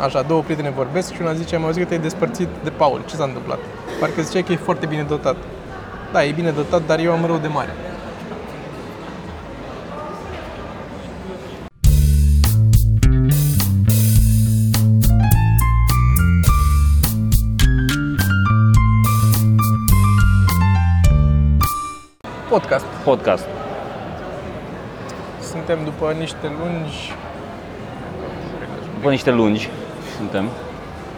Așa, două prietene vorbesc și una zice, am auzit că te-ai despărțit de Paul. Ce s-a întâmplat? Parcă zicea că e foarte bine dotat. Da, e bine dotat, dar eu am rău de mare. Podcast. Podcast. Suntem după niște lungi... După niște lungi suntem.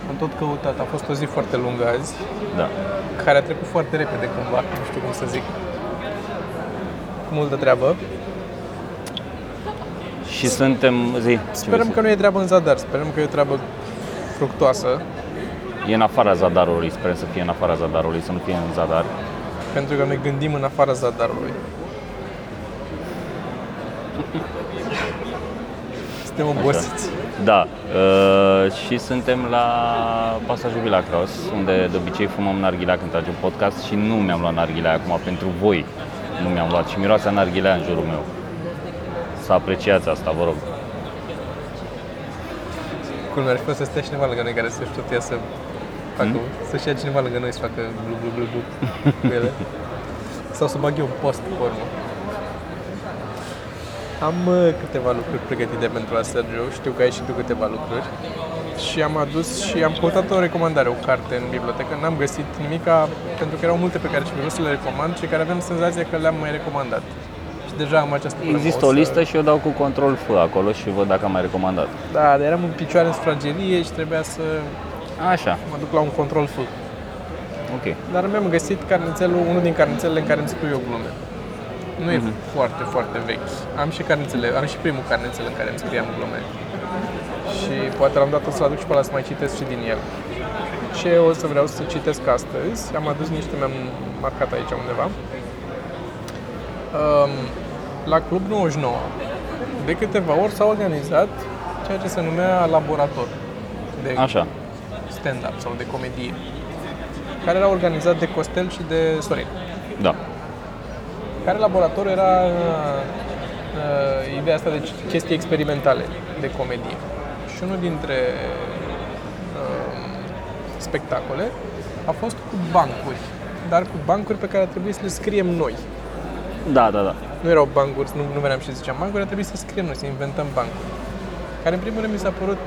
Am tot căutat, a fost o zi foarte lungă azi, Da. care a trecut foarte repede cumva, nu știu cum să zic. Multă treabă. Și suntem zi. ce Sperăm vrei că nu e treabă în zadar, sperăm că e o treabă fructoasă, să- E în afara zadarului, sper să fie în afara zadarului, să nu fie în zadar. pentru că ne gândim în afara zadarului. Suntem obosiți. Da. Uh, și suntem la pasajul Villa Cross, unde de obicei fumăm narghilea când tragem podcast și nu mi-am luat narghilea acum pentru voi. Nu mi-am luat și miroase a narghilea în jurul meu. Să apreciați asta, vă rog. Cum ar fi fost să stea cineva lângă noi care să știe să facă, să-și ia cineva lângă noi să facă blu blu blu blu cu ele. Sau să bag eu un post pe urmă. Am uh, câteva lucruri pregătite pentru la Sergio, știu că ai și tu câteva lucruri. Și am adus și am căutat o recomandare, o carte în bibliotecă, n-am găsit nimica, pentru că erau multe pe care și vreau să le recomand și care aveam senzația că le-am mai recomandat. Și deja am această problemă. Există O o să- listă și eu dau cu control F acolo și văd dacă am mai recomandat. Da, dar eram în picioare în sufragerie și trebuia să Așa, mă duc la un control F. ok. Dar mi-am găsit carnițelul, unul din carnițelele în care îmi scriu eu glume. Nu e foarte, foarte vechi. Am și carnițele, am și primul carnițel în care îmi scriam glume. Și poate l-am dat o să-l aduc și pe ăla să mai citesc și din el. Ce o să vreau să citesc astăzi, am adus niște, mi-am marcat aici undeva. Um, la Club 99, de câteva ori s-a organizat ceea ce se numea laborator de Așa. stand-up sau de comedie, care era organizat de Costel și de Sorin. Da. Care laborator era uh, uh, ideea asta de chestii experimentale de comedie. Și unul dintre uh, spectacole a fost cu bancuri, dar cu bancuri pe care a trebuit să le scriem noi. Da, da, da. Nu erau bancuri, nu, nu veneam și ziceam bancuri, a trebuit să scriem noi, să inventăm bancuri. Care în primul rând mi s-a părut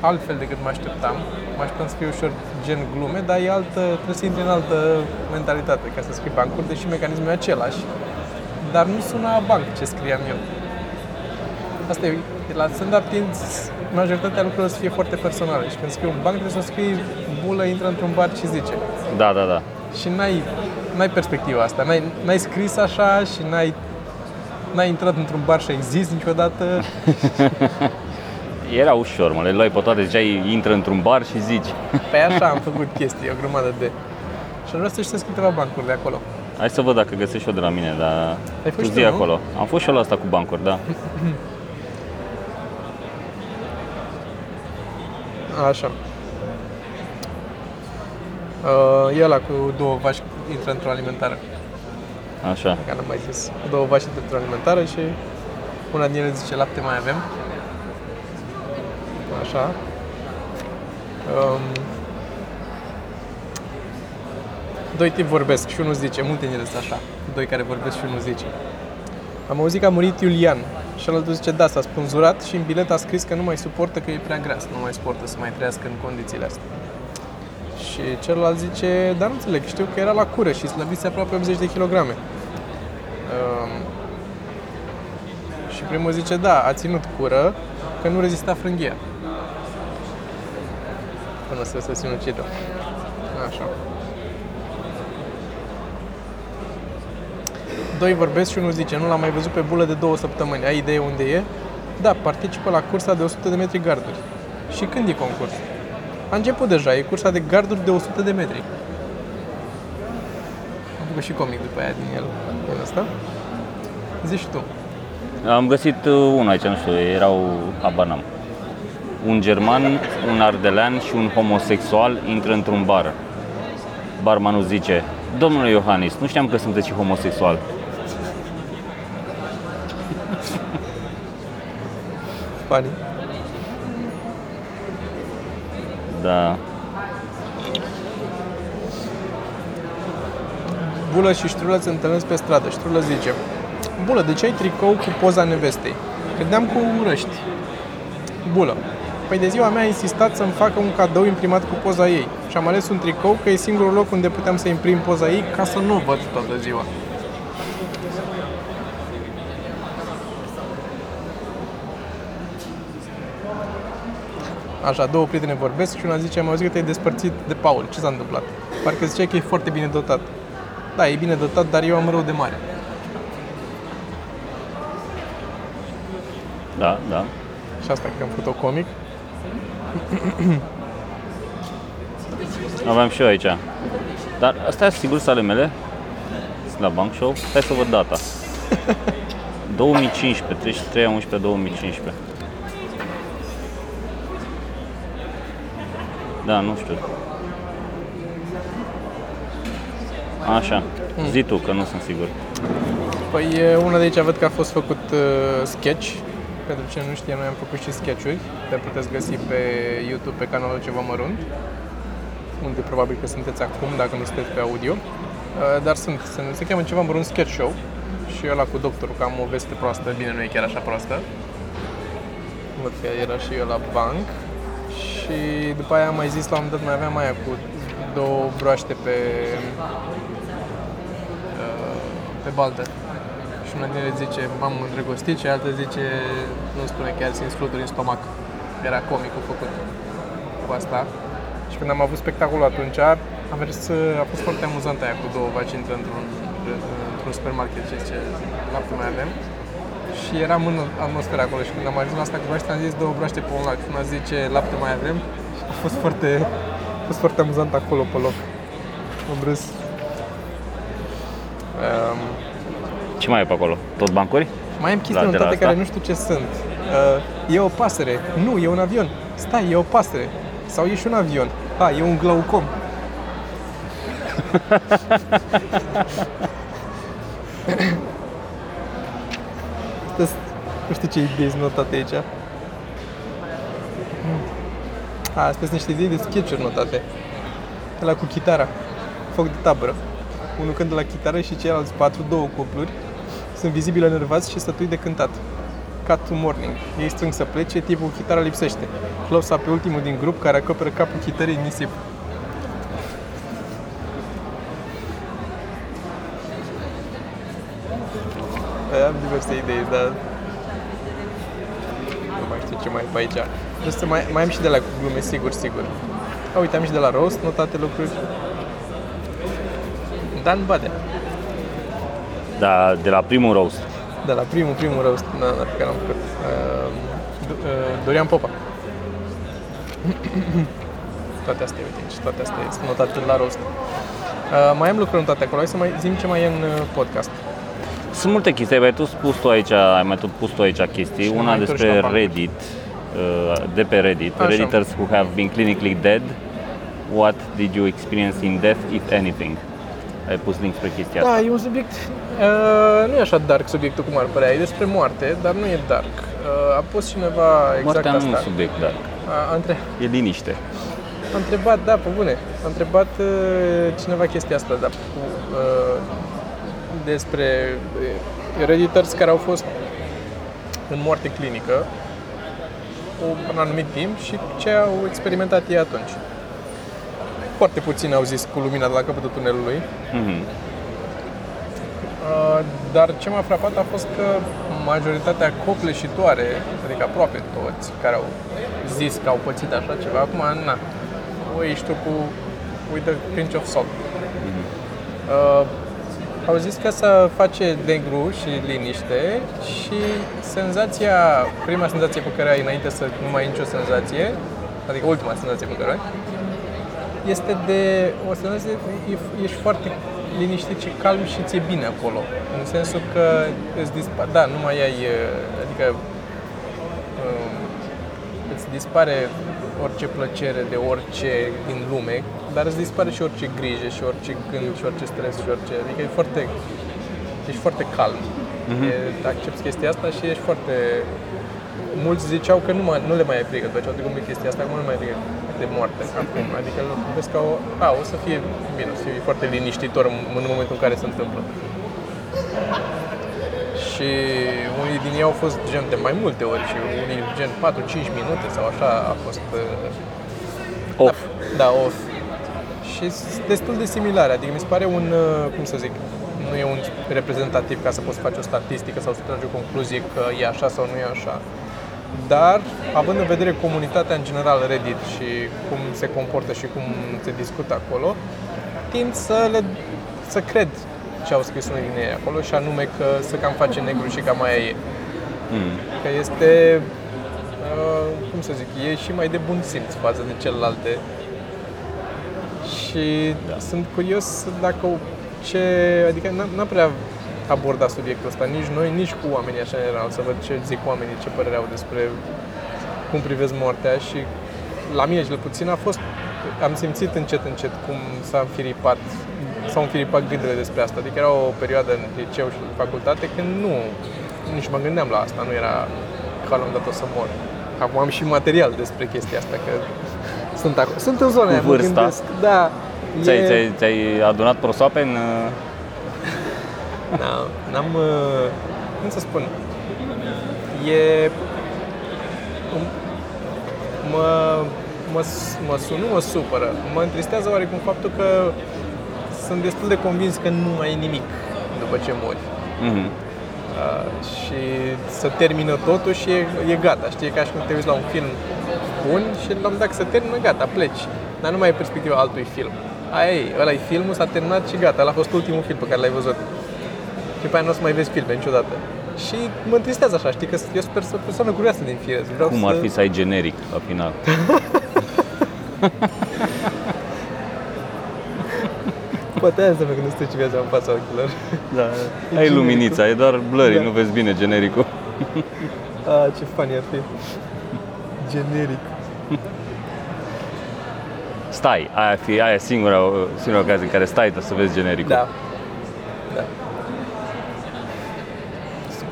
altfel decât mă așteptam. Mă așteptam să fie ușor gen glume, dar e altă, trebuie să intri în altă mentalitate ca să scrii bancuri, deși mecanismul e același. Dar nu suna a banc ce scriam eu. Asta e, la stand-up tinzi majoritatea lucrurilor să fie foarte personale și când scrii un banc trebuie să scrii bulă, intră într-un bar și zice. Da, da, da. Și n-ai, n-ai perspectiva asta, n-ai, n-ai scris așa și n-ai, n-ai intrat într-un bar și ai zis niciodată. Era ușor, mă, le luai pe toate, ziceai, intră într-un bar și zici. Pe așa am făcut chestii, o grămadă de... Și aș vrea să știți câteva bancuri de acolo. Hai să văd dacă găsești și eu de la mine, dar Ai tu fost zi tu, nu? acolo. Am fost și eu la asta cu bancuri, da. Așa. Uh, e ăla cu două vaci intră într-o alimentară, Așa. care n-am mai zis. Cu două vaci intră într-o alimentară și una din ele zice lapte mai avem. Așa. Um, doi tipi vorbesc și unul zice, multe din ele sunt așa, doi care vorbesc și unul zice. Am auzit că a murit Iulian și altul zice, da, s-a spânzurat și în bilet a scris că nu mai suportă că e prea gras, nu mai suportă să mai trăiască în condițiile astea. Și celălalt zice, dar nu înțeleg, știu că era la cură și slăbise aproape 80 de kilograme. Um, și primul zice, da, a ținut cură că nu rezista frânghia. Până să se sinucidă. Așa. Doi vorbesc și unul zice, nu l-am mai văzut pe bulă de două săptămâni. Ai idee unde e? Da, participă la cursa de 100 de metri garduri. Și când e concurs? A început deja, e cursa de garduri de 100 de metri. Am făcut și comic după aia din el, din ăsta. Zici tu. Am găsit uh, unul aici, nu știu, erau, habar n-am. Un german, un ardelean și un homosexual intră într-un bar. Barmanul zice, Domnule Iohannis, nu știam că sunteți și homosexual. Funny. Da. Bulă și Ștrulă se întâlnesc pe stradă. Ștrulă zice, Bulă, de ce ai tricou cu poza nevestei? Credeam că o urăști. Bulă, păi de ziua mea a insistat să-mi facă un cadou imprimat cu poza ei și am ales un tricou că e singurul loc unde puteam să imprim poza ei ca să nu o văd toată ziua. Așa, două prietene vorbesc și una zice, am auzit că te-ai despărțit de Paul. Ce s-a întâmplat? Parcă zicea că e foarte bine dotat. Da, e bine dotat, dar eu am rău de mare. Da, da. Și asta că am făcut-o comic. Aveam și eu aici. Dar astea sigur sunt ale mele? Sunt la Bank Show? Hai să văd data. 2015, 33 a 11 2015. Da, nu știu. Așa. Zi tu, că nu sunt sigur. Păi e, una de aici văd că a fost făcut uh, sketch. Pentru cine nu știe, noi am făcut și sketch-uri. Le puteți găsi pe YouTube, pe canalul Ceva Mărunt. Unde probabil că sunteți acum, dacă nu sunteți pe audio. Uh, dar sunt, se, se cheamă Ceva Mărunt Sketch Show. Și ăla cu doctorul, că am o veste proastă, bine, nu e chiar așa proastă. Văd că era și eu la banc. Și după aia am mai zis, la un moment dat mai aveam aia cu două broaște pe uh, pe baltă. Și una din ele zice, m-am îndrăgostit și alta zice, nu spune chiar, simt fluturi în stomac. Era comicul făcut cu asta. Și când am avut spectacolul atunci, a mers, a fost foarte amuzant aia cu două vaci intră într-un, într-un supermarket și zice, lapte mai avem. Și eram în atmosfera acolo și când am ajuns la asta cu broaște, am zis două broaște pe un lac. Și una zice, lapte mai avem. Și a fost foarte, a fost foarte amuzant acolo pe loc. Am râs. Um, Ce mai e pe acolo? Tot bancuri? mai am chestii La- de la notate asta? care nu știu ce sunt. Uh, e o pasăre. Nu, e un avion. Stai, e o pasăre. Sau e și un avion. A, e un glaucom. Asta nu știu ce idei sunt notate aici. A, astea sunt niște idei de sketch notate. Ăla cu chitara. Foc de tabără. Unul cântă la chitară și ceilalți patru, două cupluri, sunt vizibil enervați și sătui de cântat. Cut to morning. Ei strâng să plece, tipul cu chitara lipsește. Close pe ultimul din grup care acoperă capul chitării în nisip. Am diverse idei, dar nu mai știu ce mai e pe aici. Trebuie să mai, mai am și de la glume, sigur, sigur. A, uite, am și de la roast notate lucruri. Dan Badea. Da, de la primul roast. De la primul, primul roast da, da, pe care am făcut. Uh, D- uh, Dorian Popa. toate astea, uite aici, toate astea sunt notate la roast. Uh, mai am lucruri notate acolo, hai să mai zim ce mai e în uh, podcast. Sunt multe chestii, ai mai tu spus tu aici, ai mai tot pus tu aici chestii. Și Una mai întorci despre la bancă. Reddit, uh, de pe Reddit. Așa. Redditors who have been clinically dead. What did you experience in death, if anything? Ai pus link spre chestia asta. Da, e un subiect, uh, nu e așa dark subiectul cum ar părea, e despre moarte, dar nu e dark. Uh, a pus cineva exact Moartea nu e asta. un subiect dark. A, a, între, E liniște. A întrebat, da, pe bune, a întrebat uh, cineva chestia asta, dar cu, uh, despre uh, redditors care au fost în moarte clinică un anumit timp și ce au experimentat ei atunci. Foarte puțini au zis cu lumina de la capătul tunelului, Mhm. Uh, dar ce m-a frapat a fost că majoritatea copleșitoare, adică aproape toți care au zis că au pățit așa ceva, acum, na, o ești tu cu with a pinch of salt. Uh, au zis că să face negru și liniște și senzația, prima senzație pe care ai înainte să nu mai ai nicio senzație, adică ultima senzație pe care o ai, este de o senzație, e- ești foarte liniștit și calm și ți-e bine acolo. În sensul că îți dispare, da, nu mai ai, uh, adică um, îți dispare orice plăcere de orice din lume, dar îți dispare și orice grijă și orice gând și orice stres și orice, adică e foarte, ești foarte calm. E, accepti chestia asta și ești foarte mulți ziceau că nu, mai, nu le mai e frică după ce au trecut de chestia asta, acum nu le mai e frică de moarte acum. Adică vezi că o, a, o să fie bine, o să fie foarte liniștitor în, în momentul în care se întâmplă. Și unii din ei au fost gen de mai multe ori și unii gen 4-5 minute sau așa a fost uh, Off. Da, da, off. Și sunt destul de similare, adică mi se pare un, uh, cum să zic, nu e un reprezentativ ca să poți să faci o statistică sau să tragi o concluzie că e așa sau nu e așa. Dar, având în vedere comunitatea în general Reddit și cum se comportă și cum se discută acolo, tind să le să cred ce au scris unii din ei acolo și anume că să cam face negru și cam aia e. Mm. Că este, uh, cum să zic, e și mai de bun simț față de celelalte. Și da. sunt curios dacă o- ce, adică n-am, n-am prea abordat subiectul ăsta, nici noi, nici cu oamenii așa în general, să văd ce zic oamenii, ce părere au despre cum privesc moartea și la mine cel puțin a fost, am simțit încet încet cum s-a înfiripat, s-au înfiripat gândurile despre asta. Adică era o perioadă în liceu și în facultate când nu, nici mă gândeam la asta, nu era că la un dat o să mor. Acum am și material despre chestia asta, că sunt acolo. Sunt în zona Cu aia, mă vârsta? gândesc. Da. Ți-ai, e- ți-ai, ți-ai adunat prosoape în... uh, Da, n-am, uh, cum să spun, e, mă, mă, mă sună, mă supără, mă întristează oarecum faptul că sunt destul de convins că nu mai e nimic după ce mori. Mhm. Uh, și să termină totul și e, e gata, știi, e ca și când te uiți la un film bun și la un dat se termină, gata, pleci. Dar nu mai e perspectiva altui film. Aia e, ăla e filmul, s-a terminat și gata, ăla a fost ultimul film pe care l-ai văzut. Și pe aia nu o să mai vezi filme niciodată. Și mă întristează așa, știi, că eu sper să o persoană curioasă din fire. Vreau Cum să... ar fi să ai generic la final? Poate aia înseamnă că nu trece viața în fața ochilor. Da. Ai genericul. luminița, e doar blurry, Da. nu vezi bine genericul. Ah, ce funny ar fi. Generic. Stai, aia, fi, aia e singura, singura ocazie în care stai să vezi genericul. Da. Da.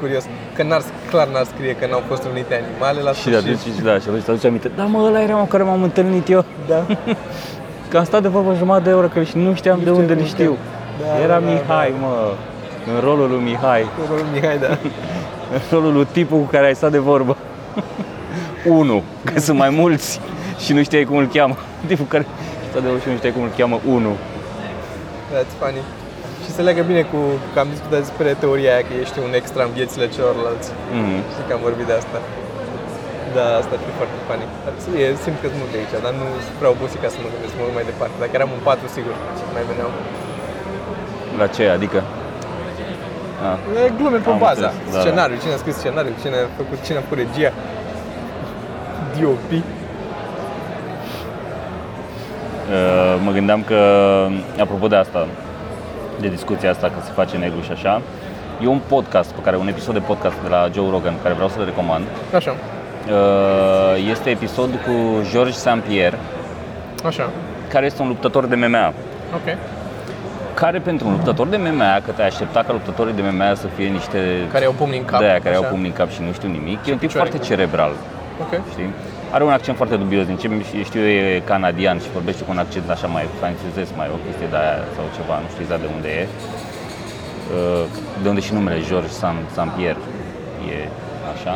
Curios. Că n-ar, clar n-ar scrie că n-au fost unite animale la Și sfârșit. atunci, da, și atunci te aduce aminte, da mă, ăla era mă, cu care m-am întâlnit eu. Da. Că am stat de vorbă jumătate de oră că și nu știam de știu unde cum le știu. Da, Era da, da, Mihai, mă, în rolul lui Mihai, Rolul Mihai, da. în rolul lui tipul cu care ai stat de vorbă. Unu, că sunt mai mulți și nu știai cum îl cheamă. Tipul care stă de vorbă și nu știai cum îl cheamă Unu. That's funny. Și se leagă bine cu că am discutat despre teoria aia că ești un extra în viețile celorlalți. Mhm. Și că am vorbit de asta. Da, asta ar fi foarte funny. Dar E, simt că sunt multe aici, dar nu sunt prea obosit ca să mă gândesc, mă duc mai departe. Dacă eram în patru, sigur, mai veneau. La ce, adică? Ah. E glume pe Am baza. înțeles, da, Scenariu, cine a scris scenariu, cine a făcut, cine a făcut regia. DOP. Uh, mă gândeam că, apropo de asta, de discuția asta că se face negru și așa, e un podcast pe care, un episod de podcast de la Joe Rogan, pe care vreau să-l recomand. Așa, Uh, Este episod cu George St. Pierre, așa. care este un luptător de MMA. Ok. Care pentru un luptător de MMA, că te-ai aștepta ca luptătorii de MMA să fie niște Care au pumni în cap. de aia care au așa. pumni în cap și nu știu nimic, e un tip picioare foarte cu- cerebral, Ok. știi? Are un accent foarte dubios, din ce știu eu e canadian și vorbește cu un accent așa mai francezesc, mai o chestie de aia sau ceva, nu știu exact de unde e. Uh, De unde și numele George St. St. Pierre e așa.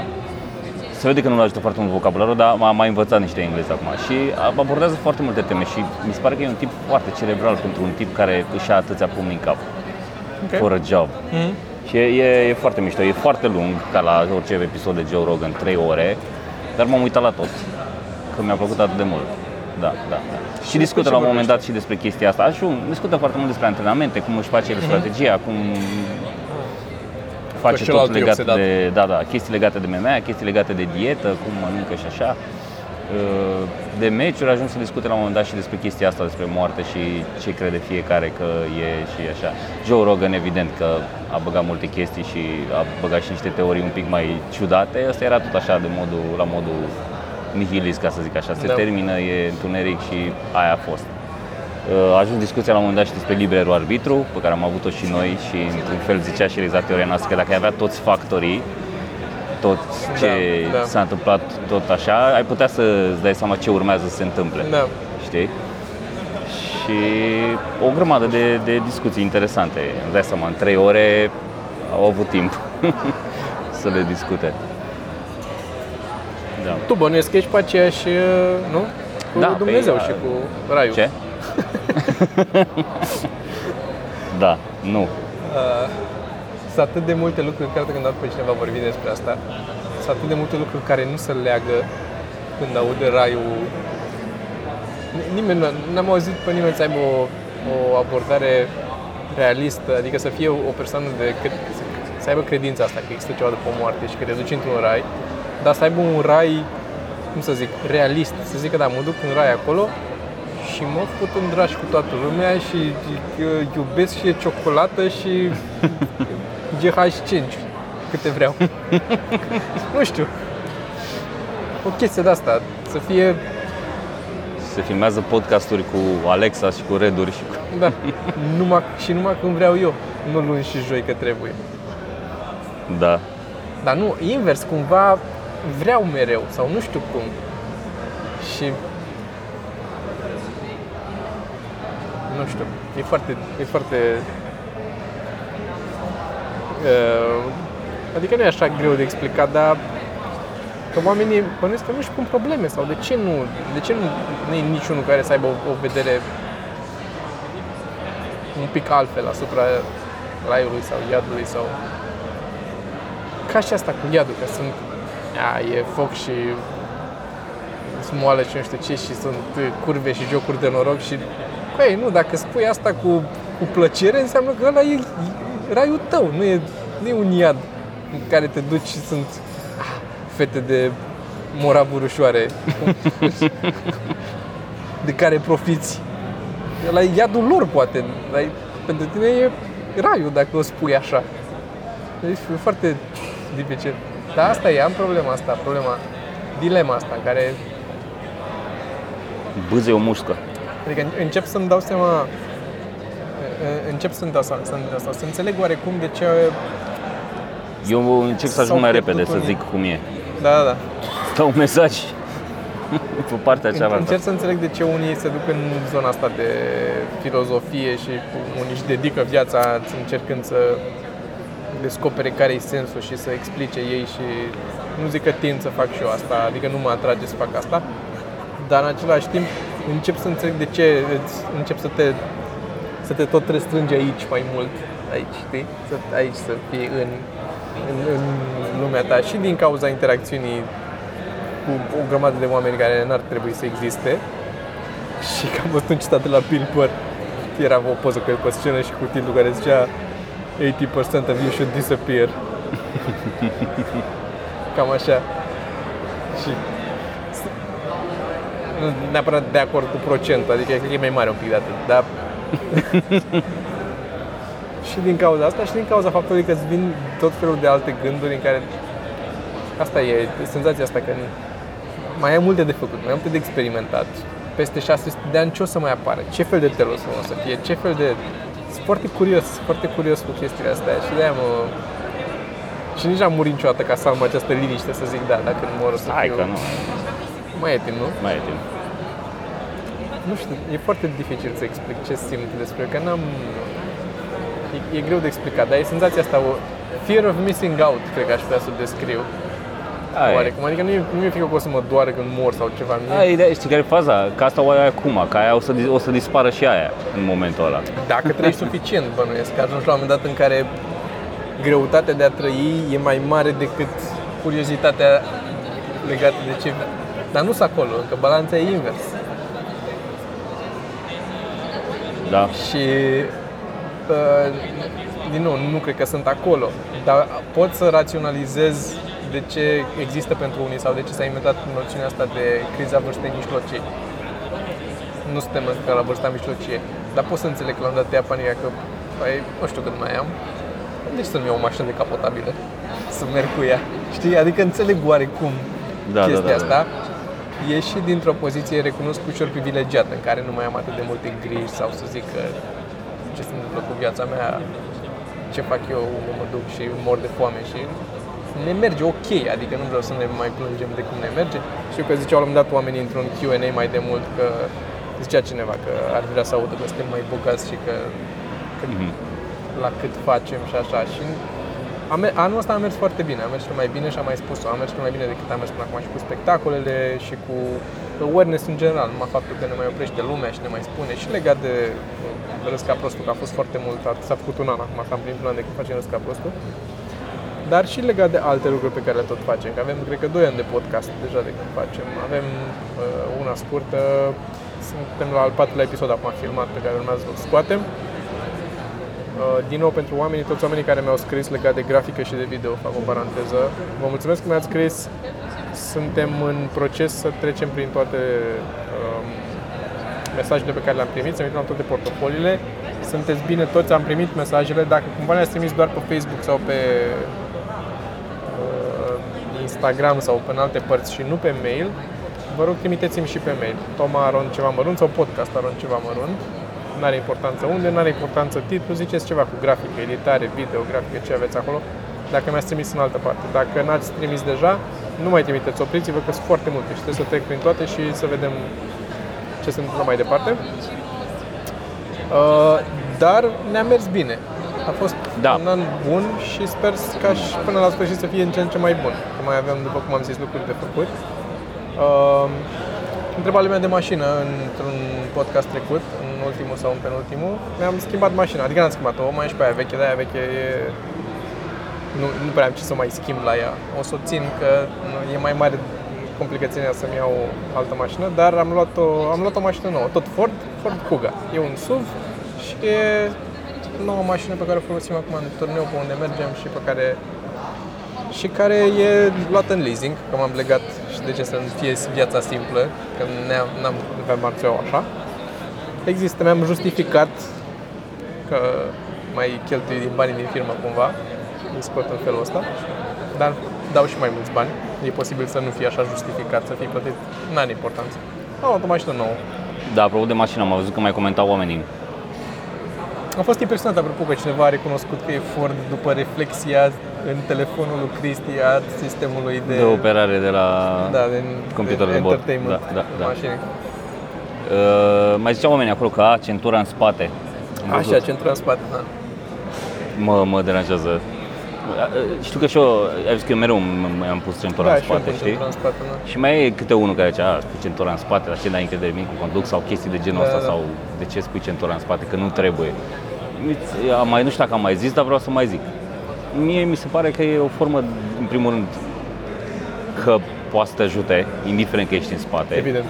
Se vede că nu-l ajută foarte mult vocabularul, dar m-a mai învățat niște engleză acum și abordează foarte multe teme și mi se pare că e un tip foarte cerebral pentru un tip care își ia atâția pumni în cap Ok. for a job. Mhm. Și e, e, e foarte mișto, e foarte lung, ca la orice episod de Joe Rogan, 3 ore, dar m-am uitat la tot, că mi-a plăcut atât de mult. Da, da, da. Și discută ce la un moment vorbește? dat și despre chestia asta. Și discută foarte mult despre antrenamente, cum își face el strategia, cum face tot celălalt e legat obsedat. de, da, da, chestii legate de MMA, chestii legate de dietă, cum mănâncă și așa. Uh, De meciuri ajung să discute la un moment dat și despre chestia asta, despre moarte și ce crede fiecare că e și așa. Joe Rogan, evident că a băgat multe chestii și a băgat și niște teorii un pic mai ciudate. Asta era tot așa de modul, la modul nihilist, ca să zic așa. Se Da. termină, e întuneric și aia a fost. Uh, A ajuns discuția la un moment dat și despre liberul arbitru, pe care am avut-o și noi și într-un fel zicea și exact teoria noastră că dacă ai avea toți factorii tot ce Da, da. s-a întâmplat tot așa, ai putea să îți dai seama ce urmează să se întâmple. Da. Știi? Și o grămadă de, de discuții interesante. Îmi dai seama, în trei ore au avut timp să le discute. Da. Tu bănuiesc că ești pe aceeași, nu? Cu Da, Dumnezeu pe- și cu Raiul. Ce? da, nu. Uh, sunt atât de multe lucruri, chiar când dat pe cineva vorbi despre asta, sunt atât de multe lucruri care nu se leagă când aude raiul. Ni- Nimeni, nu- n-am auzit pe nimeni să aibă o, o abordare realistă, adică să fie o persoană de, cre- să aibă credința asta că există ceva după moarte și că te duci într-un rai, dar să aibă un rai, cum să zic, realist, să zică, da, mă duc în rai acolo și mă fut în dragi cu toată lumea și uh, iubesc și ciocolată și GH5, câte vreau. nu știu. O chestie de asta, să fie, Se filmează podcasturi cu Alexa și cu Reduri și cu... da, numai, și numai când vreau eu, nu luni și joi că trebuie. Da. Dar nu, invers, cumva vreau mereu sau nu știu cum. Și nu știu, e foarte, e foarte uh, adică nu e așa greu de explicat, dar că oamenii bănuiesc că nu-și pun probleme sau de ce nu, de ce nu, nu e niciunul care să aibă o, o vedere un pic altfel asupra raiului sau iadului sau ca și asta cu iadul, că sunt a, e foc și smoală și nu știu ce și sunt uh, curve și jocuri de noroc și Păi, nu, dacă spui asta cu, cu plăcere, înseamnă că ăla e, e raiul tău, nu e, nu e un iad în care te duci și sunt ah, fete de moravuri ușoare de care profiți. La iadul lor, poate. Dar pentru tine e raiul, dacă o spui așa. Deci e foarte dificil. Dar asta e, am problema asta, problema, dilema asta, în care Bâze o mușcă. Adică încep să-mi dau seama încep să-mi dau seama, să-mi dau seama, să înțeleg oarecum de ce Eu încerc să S-au ajung mai pierdut repede să unii. zic cum e. Da, da, da. Dau un mesaj pe partea În- cealaltă. Încerc să înțeleg de ce unii se duc în zona asta de filozofie și unii își dedică viața încercând să descopere care e sensul și să explice ei și nu zic că tind să fac și eu asta, adică nu mă atrage să fac asta, dar în același timp încep să înțeleg de ce îți încep să te să te tot restrângi aici mai mult, aici, știi? Să, aici să fii în, în, în lumea ta și din cauza interacțiunii cu o grămadă de oameni care n-ar trebui să existe. Și că am văzut un citat de la Bill Burr era o poză cu el pe scenă și cu titlul care zicea 80% of you should disappear. Cam așa. Și nu neapărat de acord cu procent, adică cred că e mai mare un pic de atât, dar și din cauza asta și din cauza faptului că îți vin tot felul de alte gânduri în care asta e, senzația asta că mai ai multe de făcut, mai ai multe de experimentat. Peste 600 de ani ce o să mai apară? Ce fel de telos o să fie? Ce fel de... Sunt foarte curios, foarte curios cu chestiile astea și de-aia mă... Și nici n-am murit niciodată ca să am această liniște să zic da, dacă nu mor o să Hai fiu... că nu, Mai e timp, nu? mai e timp. Nu știu, e foarte dificil să explic ce simt despre că n-am... E, e greu de explicat, dar e senzația asta, o fear of missing out, cred că aș putea să o descriu. Aia e. Oarecum, adică nu e, nu e frică că o să mă doară când mor sau ceva. Nu e- Aia, ideea, știi care e faza? Că asta o ai acum, că aia o să, dis- o să dispară și aia în momentul ăla. Dacă trăiești suficient, bănuiesc, că ajungi la un moment dat în care greutatea de a trăi e mai mare decât curiozitatea legată de ce... Dar nu sunt acolo, că balanța e invers. Da? Și uh, din nou, nu cred că sunt acolo, dar pot să raționalizez de ce există pentru unii sau de ce s-a inventat noțiunea asta de criza vârstei mijlocii. Nu suntem încă la vârsta mijlocie, dar pot să înțeleg că la un dat te ia panica că, păi, nu știu cât mai am, de ce să-mi iau o mașină decapotabilă? Să merg cu ea. Știi? Adică înțeleg oarecum Da, chestia da, da, da. asta. E și dintr-o poziție recunosc ușor privilegiată, în care nu mai am atât de multe griji sau să zic că ce se întâmplă cu viața mea, ce fac eu, mă duc și mor de foame și ne merge ok, adică nu vreau să ne mai plângem de cum ne merge. Știu că ziceau la un moment dat oamenii într-un Q&A mai de mult că zicea cineva că ar vrea să audă că suntem mai bogați și că, că Mhm. la cât facem și așa. Și a me- anul ăsta a mers foarte bine, a mers cel mai bine și am mai spus-o, a mers cel mai bine decât a mers până acum și cu spectacolele și cu awareness în general, numai faptul că ne mai oprește lumea și ne mai spune și legat de uh, Râs ca prostul, că a fost foarte mult, a- s-a făcut un an acum, cam prin plan de când facem Râs ca prostul, dar și legat de alte lucruri pe care le tot facem, că avem, cred că, 2 ani de podcast deja de când facem, avem uh, una scurtă, suntem la al patrulea episod acum filmat pe care urmează să-l scoatem, Uh, din nou pentru oamenii, toți oamenii care mi-au scris legat de grafică și de video, fac o paranteză. Vă mulțumesc că mi-ați scris. Suntem în proces să trecem prin toate um, mesajele pe care le-am primit, să intrăm toate portofoliile. Sunteți bine, toți am primit mesajele. Dacă cumva le-ați trimis doar pe Facebook sau pe uh, Instagram sau pe în alte părți și nu pe mail, vă rog trimiteți-mi și pe mail. Toma Aron ceva mărunt sau podcast Aron ceva mărunt. Nu are importanță unde, nu are importanță titlu, ziceți ceva cu grafică, editare, video, grafică, ce aveți acolo, dacă mi-ați trimis în altă parte. Dacă n-ați trimis deja, nu mai trimiteți, opriți-vă că sunt foarte multe și trebuie să trec prin toate și să vedem ce se întâmplă mai departe. Uh, dar ne-a mers bine. A fost Da. un an bun și sper ca și până la sfârșit să fie în ce în ce mai bun. Că mai avem, după cum am zis, lucruri de făcut. Uh, întreba lumea de mașină într-un podcast trecut, în ultimul sau în penultimul. Mi-am schimbat mașina, adică n-am schimbat-o, o mai e și pe aia veche, de aia veche e... Nu, nu prea am ce să mai schimb la ea. O să o țin că nu, e mai mare complicațiunea să-mi iau o altă mașină, dar am luat o, am luat o mașină nouă, tot Ford, Ford Kuga. E un SUV și e noua mașină pe care o folosim acum în turneu pe unde mergem și pe care și care e luată în leasing, că m-am legat și de ce să nu fie viața simplă, că ne-am, n-am aveam marțeau așa. Există, mi-am justificat că mai cheltui din banii din firmă cumva, îi scot în felul ăsta, dar dau și mai mulți bani. E posibil să nu fie așa justificat, să fie plătit, n-are importanță. Am luat o mașină nouă. Da, apropo de mașină, am văzut că mai comentau oamenii. Am fost impresionat, apropo, că cineva a recunoscut că e Ford după reflexia în telefonul lui Cristi a sistemului de, De operare de la... da, de, computerul de de bord. entertainment Da, da, da. mașini. Uh, mai ziceau oamenii acolo că a, centura în spate. Am Așa, văzut. centura în spate, da. Mă, mă deranjează. Uh, Știu că și eu, ai zis că eu mereu m- mi-am pus centura Da, în și eu spate, pun știi? centura în spate, da. Și mai e câte unul care zice, a, spui centura în spate, dar ce n-ai încredere în mine cu conduc sau chestii de genul Da, ăsta da. sau de ce spui centura în spate, că nu trebuie. Am mai, nu știu dacă am mai zis, dar vreau să mai zic. Mie mi se pare că e o formă, în primul rând, că poate să te ajute, indiferent că ești în spate. Evident.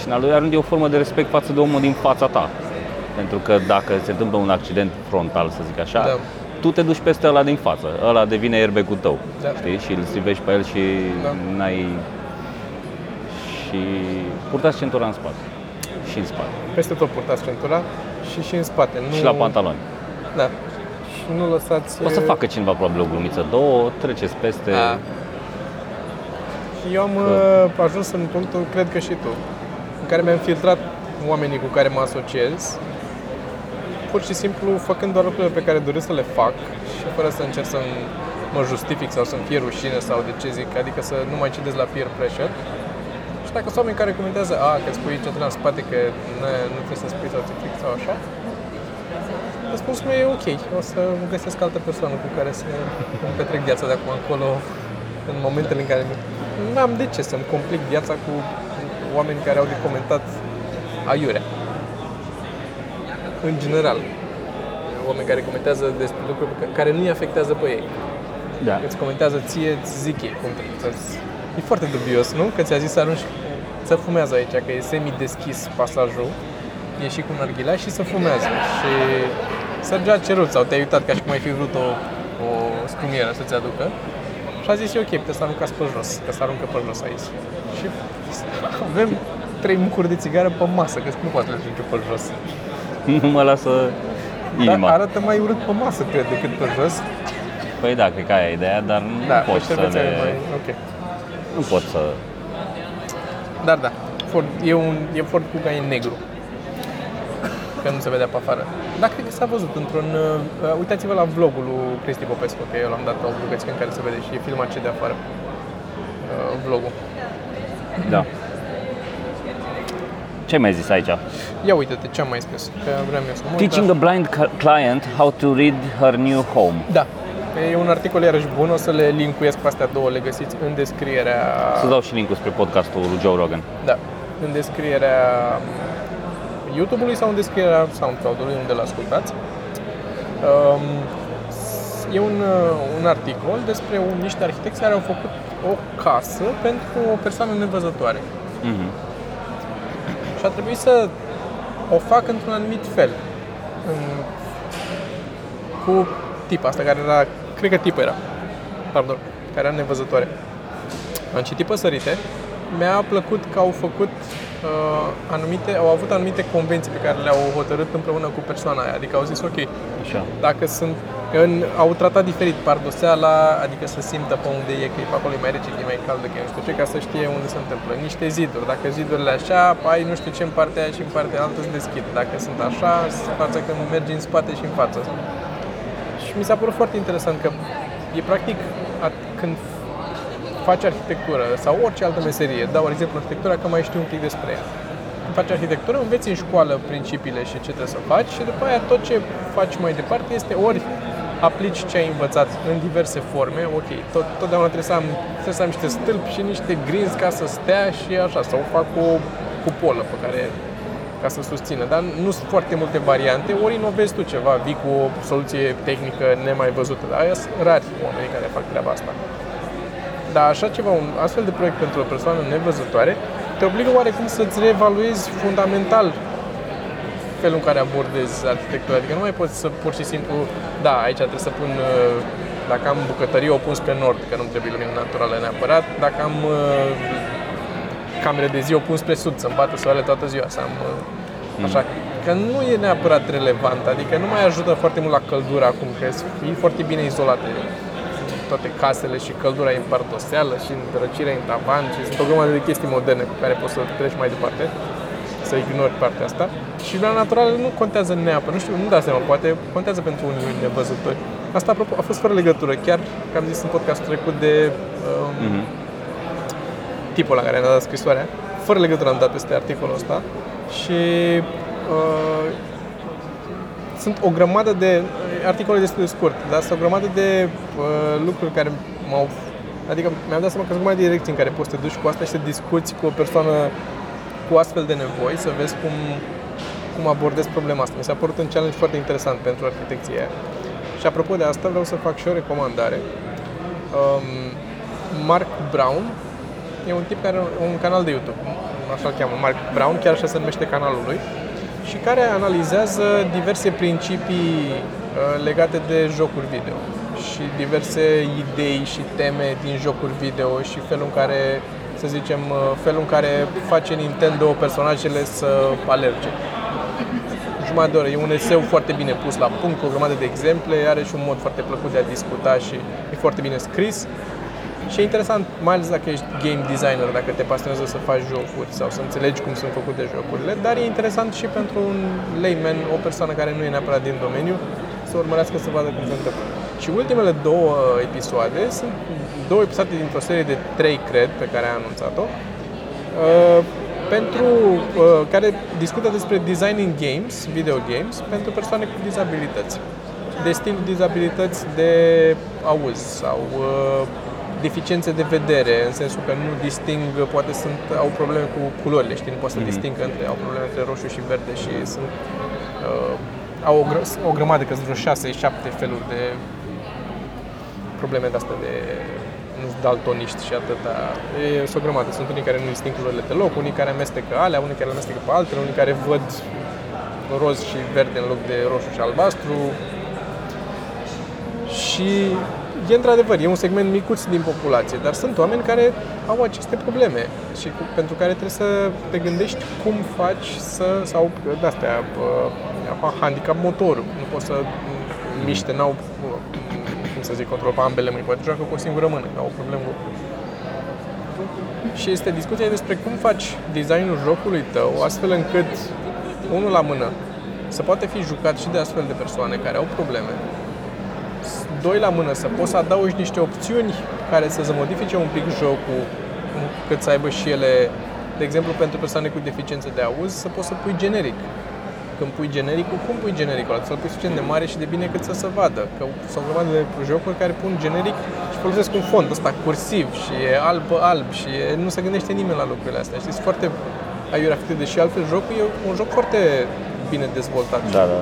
Și în al doilea rând e o formă de respect față de omul din fața ta. Pentru că dacă se întâmplă un accident frontal, să zic așa, Da. tu te duci peste ăla din față. Ăla devine airbag-ul tău. Da. Știi? Și îl strivești pe el și Da. n-ai... Și purtați centura în spate. Și în spate. Peste tot purtați centura și și în spate. Nu... Și la pantaloni. Da. Și nu lăsați... O să facă cineva probabil o glumiță, două, treceți peste... Da. Și eu am uh, ajuns în punctul, cred că și tu, în care mi-am filtrat oamenii cu care mă asociez, pur și simplu făcând doar lucrurile pe care doresc să le fac și fără să încerc să mă justific sau să-mi fie rușine sau de ce zic, adică să nu mai cedez la peer pressure. Și dacă sunt oameni care comentează, a, că spui centura în spate, că nu, nu trebuie să spui sau ți fric sau așa, răspunsul meu e ok. O să găsesc altă persoană cu care să îmi petrec viața de acum încolo în momentele în care n-am de ce să-mi complic viața cu oameni care au de comentat aiurea. În general. Oameni care comentează despre lucruri pe care- care nu-i afectează pe ei. Da. Îți comentează ție, îți zic ei. Cum, să- e foarte dubios, nu? Că ți-a zis să arunci, să fumează aici, că e semi-deschis pasajul, e și cu narghilea și să fumează. Și Sergea a cerut sau te-ai uitat ca și cum ai fi vrut o, o scumieră să-ți aducă. Și a zis, e ok, puteți să aruncați pe jos, că se aruncă pe jos aici. Și avem trei mucuri de țigară pe masă, că nu poate să le arunce pe jos. Nu mă lasă inima. Dar arată mai urât pe masă, cred, decât pe jos. Păi da, cred că aia e ideea, dar nu Da, pot să șervețele le... mai... Ok. Nu pot să... Dar da, Ford, e un e Ford Kuga e negru. Că nu se vedea pe afară. Dar cred că s-a văzut într-un... Uh, uitați-vă la vlogul lui Cristi Popescu, că eu l-am dat o bucățică în care se vede și e filmat ce de afară. Uh, vlogul. Da. Ce ai mai zis aici? Ia uite-te ce am mai scris, că vreau eu să mă uit, Teaching dar- a blind ca- client how to read her new home. Da. E un articol iarăși bun, o să le linkuiesc pe astea două, le găsiți în descrierea... Să dau și link spre podcastul lui Joe Rogan. Da, în descrierea YouTube-ului sau în descrierea SoundCloud-ului unde l-ascultați. Um, e un, uh, un articol despre un, niște arhitecți care au făcut o casă pentru o persoană nevăzătoare. Mhm. Și a trebuit să o fac într-un anumit fel. În, cu tipa asta care era, cred că tipă era, pardon, care era nevăzătoare. Am citit păsărite, mi-a plăcut că au făcut uh, anumite, au avut anumite convenții pe care le-au hotărât împreună cu persoana aia. Adică au zis, ok, Așa. dacă sunt în, au tratat diferit pardoseala, adică să simtă pe unde e, că e pe acolo e mai rece, că e mai caldă, că e nu știu ce, ca să știe unde se întâmplă. Niște ziduri, dacă zidurile așa, ai nu știu ce în partea aia și în partea altă se deschid. Dacă sunt așa, se face că mergi în spate și în față. Și mi s-a părut foarte interesant că e practic at- când faci arhitectură sau orice altă meserie, dau exemplu arhitectura că mai știu un pic despre ea. Când faci arhitectură, înveți în școală principiile și ce trebuie să faci și după aia tot ce faci mai departe este ori aplici ce ai învățat în diverse forme, ok, tot, totdeauna trebuie să am, trebuie să am niște stâlpi și niște grinzi ca să stea și așa, sau fac o cupolă pe care ca să susțină, dar nu sunt foarte multe variante, ori inovezi tu ceva, vii cu o soluție tehnică nemai văzută, dar aia sunt rari oamenii care fac treaba asta. Dar așa ceva, un astfel de proiect pentru o persoană nevăzătoare, te obligă oarecum să-ți reevaluezi fundamental felul în care abordezi arhitectura. Adică nu mai poți să pur și simplu, da, aici trebuie să pun, uh, dacă am bucătărie, o pun spre nord, că nu trebuie lumină naturală neapărat. Dacă am uh, camere de zi, o pun spre sud, să-mi bată soarele toată ziua, să am uh, așa. Că nu e neapărat relevant, adică nu mai ajută foarte mult la căldură acum, că sunt foarte bine izolate toate casele și căldura e în pardoseală și răcirea în tavan și sunt o grămadă de chestii moderne cu care poți să treci mai departe, să ignori partea asta. Și lumina naturală nu contează neapărat, nu știu, nu dați seama, poate contează pentru unii nevăzători. Asta, apropo, a fost fără legătură, chiar că am zis în podcastul trecut de um, Mhm. tipul la care ne-a dat scrisoarea, fără legătură am dat peste articolul ăsta și uh, sunt o grămadă de articole destul de scurt, dar sunt o grămadă de uh, lucruri care m-au Adică mi-am dat seama că sunt o grămadă de direcții în care poți să te duci cu asta și să discuți cu o persoană cu astfel de nevoi, să vezi cum, cum abordezi problema asta. Mi s-a părut un challenge foarte interesant pentru arhitecția aia. Și apropo de asta, vreau să fac și o recomandare. Um, Mark Brown e un tip care are un canal de YouTube, așa îl cheamă, Mark Brown, chiar așa se numește canalul lui, și care analizează diverse principii uh, legate de jocuri video și diverse idei și teme din jocuri video și felul în care, să zicem, uh, felul în care face Nintendo personajele să alerge. Jumătate de oră, e un eseu foarte bine pus la punct, cu o grămadă de exemple, are și un mod foarte plăcut de a discuta și e foarte bine scris. Și e interesant, mai ales dacă ești game designer, dacă te pasionează să faci jocuri sau să înțelegi cum sunt făcute jocurile, dar e interesant și pentru un layman, o persoană care nu e neapărat din domeniu, să urmărească să vadă cum se întâmplă. Și ultimele două episoade sunt două episoade dintr-o serie de trei, cred, pe care a anunțat-o, uh, pentru uh, care discută despre designing games, video games, pentru persoane cu dizabilități. De stil dizabilități de auz sau uh, deficiențe de vedere, în sensul că nu disting, poate sunt, au probleme cu culorile, știi, nu pot să distingă între, au probleme între roșu și verde și sunt, uh, au o, gră, o grămadă, că sunt vreo 6-7 feluri de probleme de astea de nu sunt daltoniști și atâta. E, sunt o grămadă. Sunt unii care nu disting culorile deloc, unii care amestecă alea, unii care le amestecă pe altele, unii care văd roz și verde în loc de roșu și albastru. Și e într-adevăr, e un segment micuț din populație, dar sunt oameni care au aceste probleme și cu, pentru care trebuie să te gândești cum faci să, sau de-astea, uh, handicap motorul, nu poți să miște, n-au, uh, cum să zic, control pe ambele mâini, poate joacă cu o singură mână, au o problemă cu și este discuția despre cum faci designul jocului tău astfel încât, unul la mână, să poate fi jucat și de astfel de persoane care au probleme. Doi la mână, să poți să adaugi niște opțiuni care să se modifice un pic jocul, cât să aibă și ele, de exemplu, pentru persoane cu deficiențe de auz, să poți să pui generic. Când pui genericul, cum pui genericul ăla? Să-l pui suficient de mare și de bine cât să se vadă. Că sunt o grămadă de jocuri care pun generic și folosesc un fond ăsta cursiv și e alb-alb și e, nu se gândește nimeni la lucrurile astea. Știți, foarte aiurea făcut, deși altfel jocul e un joc foarte bine dezvoltat. Da, da.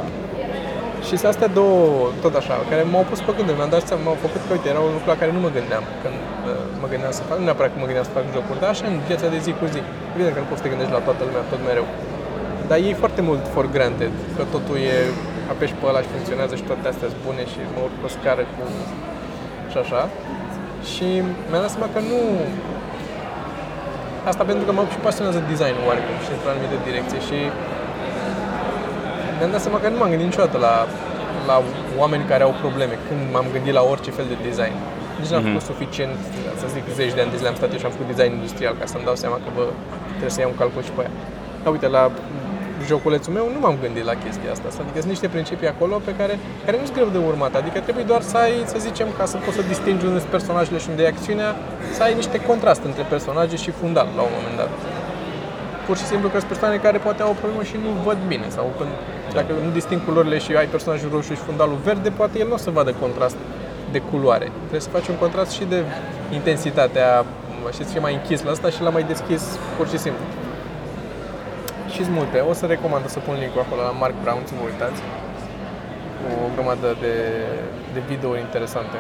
Și sunt astea două, tot așa, care m-au pus pe gânduri. Mi-am dat seama, m-au făcut că, uite, era un lucru la care nu mă gândeam când uh, mă gândeam să fac, nu neapărat că mă gândeam să fac jocuri, dar așa în viața de zi cu zi. Evident că nu poți să te gândești la toată lumea tot mereu. Dar e foarte mult for granted, că totul e, apeși pe ăla și funcționează și toate astea sunt bune și mă urc pe scară cu... și așa. Și mi-am dat seama că nu... Asta pentru că mă și pasionează designul oarecum și într-o anumită direcție și mi-am dat seama că nu m-am gândit niciodată la, la oameni care au probleme când m-am gândit la orice fel de design. Nici n-am mm-hmm. făcut suficient, să zic, zeci de ani de zile am stat eu și am făcut design industrial ca să-mi dau seama că bă, trebuie să iau un calcul și pe aia. Dar uite, la joculețul meu nu m-am gândit la chestia asta. Adică sunt niște principii acolo pe care, care nu sunt greu de urmat. Adică trebuie doar să ai, să zicem, ca să poți să distingi unde sunt personajele și unde e acțiunea, să ai niște contrast între personaje și fundal la un moment dat. Pur și simplu că sunt persoane care poate au o problemă și nu văd bine sau când, dacă nu disting culorile și ai personajul roșu și fundalul verde, poate el nu o să vadă contrast de culoare. Trebuie să faci un contrast și de intensitatea și să fie mai închis la asta și la mai deschis pur și simplu și multe. O să recomand să pun link acolo la Mark Brown, să vă uitați. Cu o grămadă de, de videouri interesante.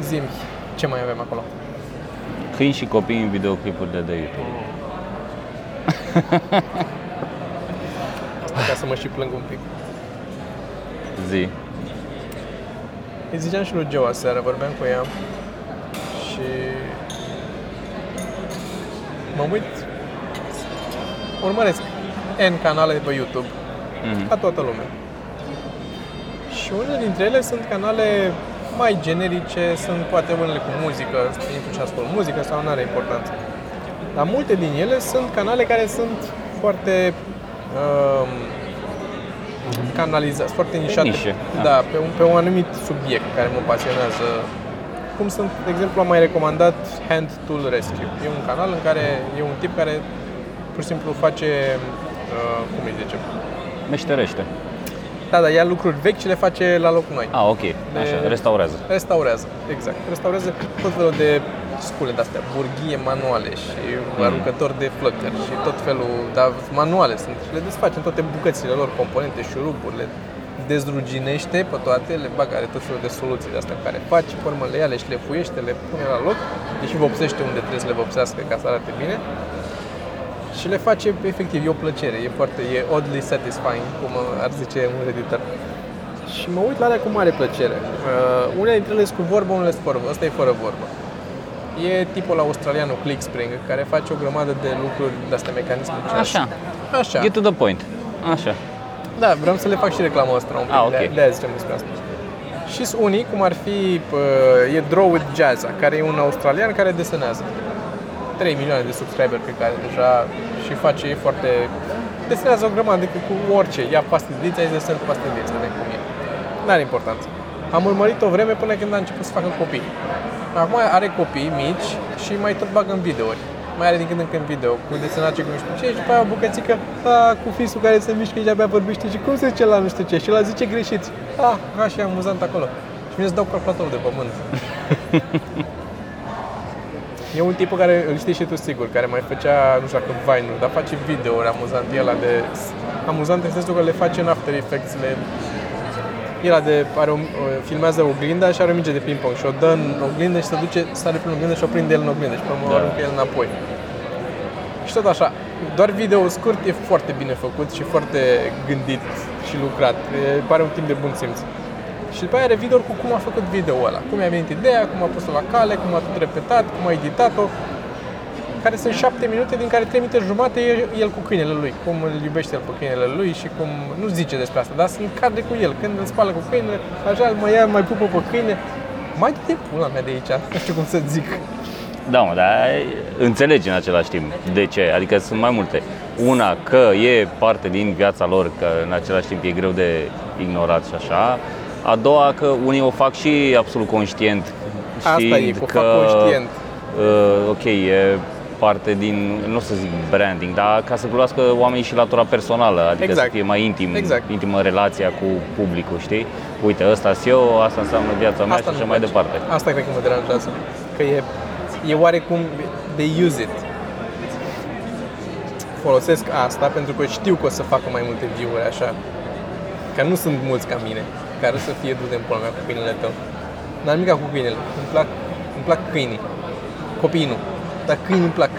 Zim, ce mai avem acolo? Câini și copii în videoclipurile de YouTube. Asta ca să mă și plâng un pic. Zi. Îi ziceam și lui Joe aseară, vorbeam cu ea și mă uit, urmăresc N canale pe YouTube, mm-hmm. ca toată lumea. Și unele dintre ele sunt canale mai generice, sunt poate unele cu muzică, intru și ascult muzică sau nu are importanță. Dar multe din ele sunt canale care sunt foarte um, canalizați, foarte nișate. nișe, da, da pe, un, pe un anumit subiect care mă pasionează cum sunt, de exemplu, am mai recomandat Hand Tool Rescue. E un canal în care e un tip care pur și simplu face, uh, cum îi zicem? Meșterește. Da, da, ia lucruri vechi și le face la loc noi. Ah, ok, de... așa, restaurează. Restaurează, exact. Restaurează tot felul de scule de-astea, burghie manuale și mm. aruncători de flăcări și tot felul, dar manuale sunt și le desface în toate bucățile lor, componente, șuruburile, dezruginește pe toate, le bagă are tot felul de soluții de astea care faci, pe urmă le ia, le șlefuiește, le pune la loc, deși vopsește unde trebuie să le vopsească ca să arate bine și le face efectiv, e o plăcere, e foarte, e oddly satisfying, cum ar zice un editor. Și mă uit la alea cu mare plăcere. Uh, unele dintre ele sunt cu vorbă, unele sunt fără, ăsta e fără vorbă. E tipul australianul Clickspring, care face o grămadă de lucruri de astea mecanisme. Așa. Așa. Get to the point. Așa. Da, vreau să le fac și reclamă asta un pic, ah, okay. de, de aia zicem despre asta. Și sunt unii, cum ar fi, uh, e Draw with Jazza, care e un australian care desenează. 3 milioane de subscriberi pe care deja și face foarte... Desenează o grămadă de cu orice, ia pastilițe, ai desen cu pastilițe, de cum e. N-are importanță. Am urmărit o vreme până când a început să facă copii. Acum are copii mici și mai tot bagă în videouri. Mai are din când în când video cu desenace cu nu știu ce și după aia o bucățică a, cu fisul care se mișcă și abia vorbește și cum se zice la nu știu ce și la zice greșit. Ah, așa e amuzant acolo. Și mi-e să dau calculatorul de pământ. E un tip care îl știi și tu sigur, care mai făcea, nu știu dacă vine dar face videouri amuzante, el de... Amuzant în sensul că le face în After Effects, le... El de, are o, filmează oglinda și are o minge de ping-pong și o dă în oglindă și se duce, sare pe oglindă și o prinde el în oglindă și pe urmă da. aruncă el înapoi. Și tot așa, doar video scurt e foarte bine făcut și foarte gândit și lucrat. E, pare un timp de bun simț. Și după aia are video cu cum a făcut video ăla, cum i-a venit ideea, cum a pus-o la cale, cum a tot repetat, cum a editat-o, care sunt șapte minute, din care trei minute jumate e el cu câinele lui, cum îl iubește el pe câinele lui și cum, nu zice despre asta, dar sunt cadre cu el, când îl spală cu câinele, așa îl mai ia, mai pupă pe câine, mai de pula mea de aici, nu știu cum să zic. Da, mă, dar înțelegi în același timp de ce. Adică sunt mai multe. Una, că e parte din viața lor, că în același timp e greu de ignorat și așa. A doua, că unii o fac și absolut conștient. Asta e, știind că o fac conștient. Uh, ok, e parte din, nu o să zic branding, dar ca să cunoască oamenii și latura personală, adică Exact. să fie mai intim, Exact. intimă relația cu publicul, știi? Uite, ăsta sunt eu, asta înseamnă viața mea și așa nu-mi mai place. departe. Asta cred că mă deranjează. Că e, e oarecum, they use it. Folosesc asta pentru că știu că o să facă mai multe view-uri așa. Că nu sunt mulți ca mine care să fie du-te în pula mea cu câinele tău. N-am nimic cu câinele. Îmi plac, îmi plac câinii. Copiii nu. Dar câinii îmi plac.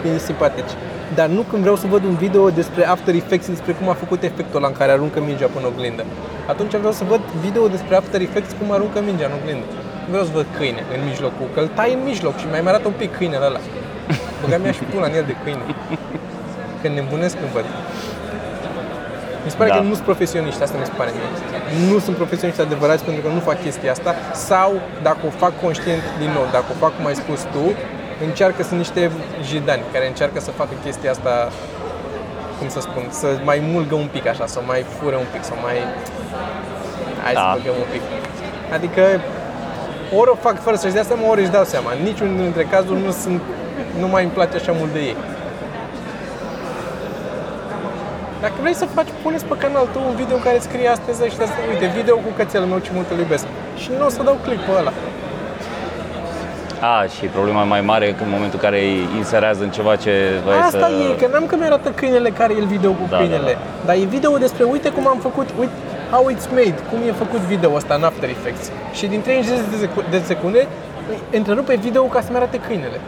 Câinii simpatici. Dar nu când vreau să văd un video despre After Effects, despre cum a făcut efectul ăla în care aruncă mingea până în oglindă. Atunci vreau să văd video despre After Effects cum aruncă mingea în oglindă. Nu vreau să văd câine în mijlocul, că îl tai în mijloc și mai arată un pic câinele ăla. Băga mi-aș pula în el de câine. Că nebunesc când văd. Mi se pare Da. că nu sunt profesioniști, asta mi se pare mie. Nu sunt profesioniști adevărați pentru că nu fac chestia asta sau dacă o fac conștient din nou, dacă o fac cum ai spus tu, încearcă, sunt niște jidani care încearcă să facă chestia asta cum să spun, să mai mulgă un pic așa, să mai fură un pic, să mai... Hai să Da. băgăm un pic. Adică ori o fac fără să-și dea seama, ori își dau seama. Niciunul dintre cazuri nu sunt, nu mai îmi place așa mult de ei. Dacă vrei să faci, puneți pe canal tău un video în care scrie astăzi și asta, uite, video cu cățelul meu ce mult îl iubesc. Și nu o să dau click pe ăla. A, și problema mai mare că în momentul în care îi inserează în ceva ce vrei Asta să... e, că n-am că mi-arată câinele care e el video cu Da, câinele. da, Dar e video despre, uite cum am făcut, uite how it's made, cum e făcut video ăsta în After Effects. Și din 30 de, secu- de secunde, întrerupe video ca să-mi arate câinele.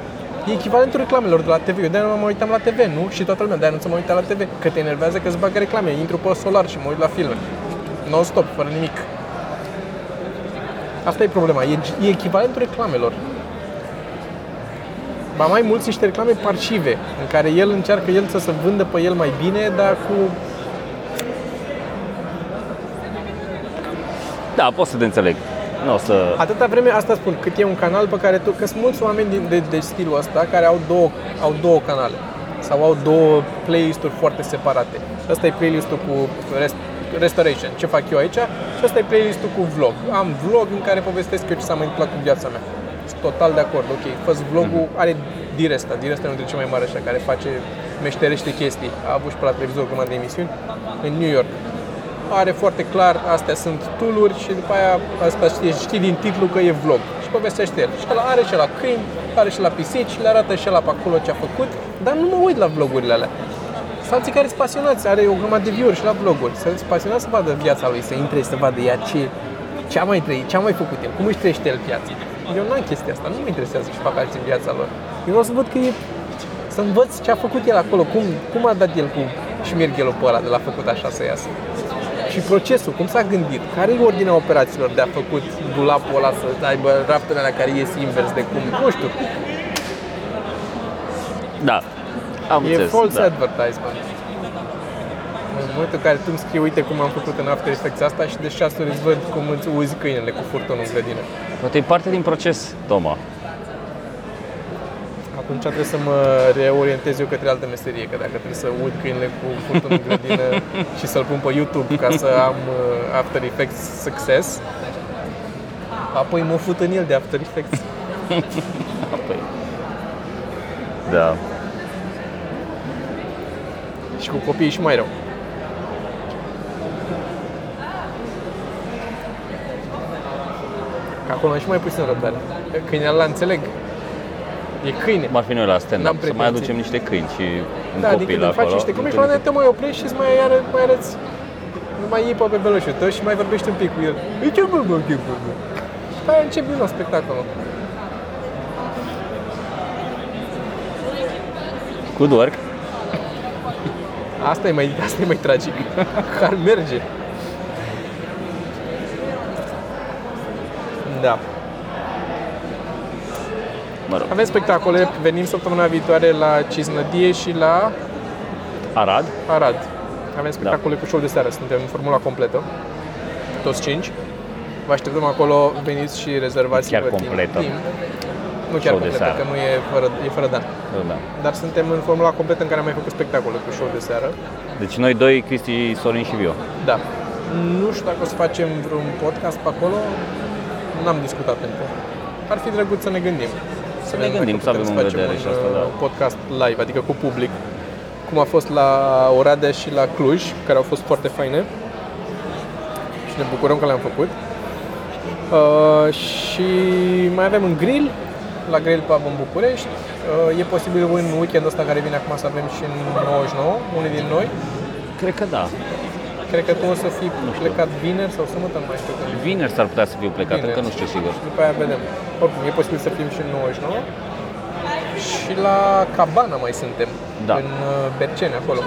E echivalentul reclamelor de la TV. Eu de nu mă uitam la TV, nu? Și toată lumea de nu să mă uitam la TV. Că te enervează că îți bagă reclame. Intru pe solar și mă uit la filme. Non-stop, fără nimic. Asta e problema. E, e echivalentul reclamelor. Ba mai mult sunt niște reclame parșive, în care el încearcă el să se vândă pe el mai bine, dar cu... Da, pot să te înțeleg. Nu o să... Atâta vreme, asta spun, cât e un canal pe care tu... Că sunt mulți oameni din, de, de stilul ăsta care au două, au două canale sau au două playlist-uri foarte separate. Ăsta e playlist-ul cu rest, restoration, ce fac eu aici, și ăsta e playlist-ul cu vlog. Am vlog în care povestesc eu ce s-a mai întâmplat cu viața mea. Sunt total de acord, ok. Făți vlogul, are Diresta, Diresta e unul dintre cei mai mari așa, care face, meșterește chestii. A avut și pe la televizor o grămadă de emisiuni în New York. Are foarte clar, astea sunt tool și după aia asta știi, știi din titlu că e vlog. Și povestește el. Și ăla are și la câini, are și la pisici, le arată și la pe acolo ce a făcut, dar nu mă uit la vlogurile alea. Sunt alții care sunt pasionați, are o grămadă de view și la vloguri. Sunt pasionați să vadă viața lui, să intre și să vadă ea ce, ce a mai trăit, ce a mai făcut el, cum își trăiește el viața. Eu n-am chestia asta, nu mă interesează ce fac alții în viața lor. Eu vreau să văd că e, să învăț ce a făcut el acolo, cum, cum a dat el cu șmirghelul pe ăla de l-a făcut așa să iasă. Și procesul, cum s-a gândit, care e ordinea operațiilor de a făcut dulapul ăla să aibă rafturile alea care ies invers de cum, nu știu, Da. Am E înțeles, false da. advertisement. În momentul în care tu îmi scrii, uite cum am făcut în After Effects asta și de șase ori îți văd cum îți uzi câinele cu furtunul în grădină. Poate e parte din proces, Toma. Atunci trebuie să mă reorientez eu către altă meserie, că dacă trebuie să uit câinele cu furtunul în grădină și să-l pun pe YouTube ca să am uh, After Effects success, apoi mă fut în el de After Effects. Apoi. Da. Și cu copiii și mai rău. Acolo am și mai puțin răbdare. Câinele ăla înțeleg. E câine. Cum ar fi noi la N-am stand-up, să mai pretenții. aducem niște câini și un Da, copil adică când acolo. faci niște copii și la un moment dat te mai oprești și îți mai, ară, mai arăți nu mai iei pe pe beloșul tău și mai vorbești un pic cu el. E ce bă, bă, ce bă, bă. Și pe aia începi din nou spectacolul. Good work. Asta e mai, asta e mai tragic. Că ar merge. Da. Mă rog. Avem spectacole, venim săptămâna viitoare la Cisnădie și la Arad? Arad. Avem spectacole cu show de seară, suntem în formula completă, toți cinci. Vă așteptăm acolo, veniți și rezervați Chiar completă. timp. Nu chiar show de completă, seară. că nu e fără, e fără Dan. Da. Dar suntem în formula completă în care am mai făcut spectacole cu show de seară. Deci noi doi, Cristi, Sorin și Vio. Da. Nu știu dacă o să facem vreun podcast pe acolo. N-am discutat încă. Ar fi drăguț să ne gândim. Să ne vedem gândim, dacă să putem avem în facem vedere un și asta, uh, da. podcast live, adică cu public. Cum a fost la Oradea și la Cluj, care au fost foarte faine. Și ne bucurăm că le-am făcut. Uh, și mai avem un grill, la Grill Pub în București. Uh, e posibil în weekendul ăsta care vine acum să avem și în 99, unii din noi. Cred că da. Cred că tu o să fii plecat vineri sau sâmbătă, nu mai știu când. Vineri s-ar putea să fiu plecat, Vineri. încă nu știu sigur. Și după aia vedem. Oricum, e posibil să fim și în 99. Și la Cabana mai suntem, Da. în uh, Berceni, acolo.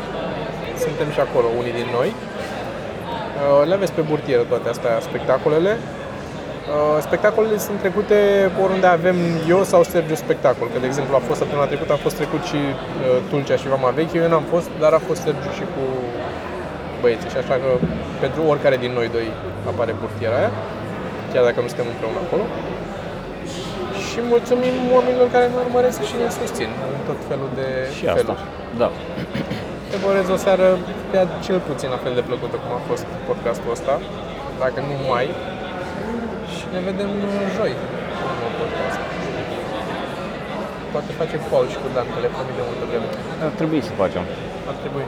Suntem și acolo, unii din noi. Uh, Le aveți pe burtieră toate astea, spectacolele. Uh, Spectacolele sunt trecute oriunde avem eu sau Sergiu spectacol. Că, de exemplu, a fost săptămâna trecută, a fost trecut și uh, Tulcea și Vama Veche. Eu n-am fost, dar a fost Sergiu și cu băieții. Și așa că pentru oricare din noi doi apare burtiera aia, chiar dacă nu suntem împreună acolo. Și mulțumim oamenilor care ne urmăresc și ne susțin în tot felul de Și asta. feluri. Da. Te vă urez o seară pe cel puțin la fel de plăcută cum a fost podcastul ăsta, dacă nu mai. Și ne vedem uh, joi cu un nou podcast. Poate facem Paul și cu Dan, că le promit de multă vreme. Ar trebui să facem. Ar trebui.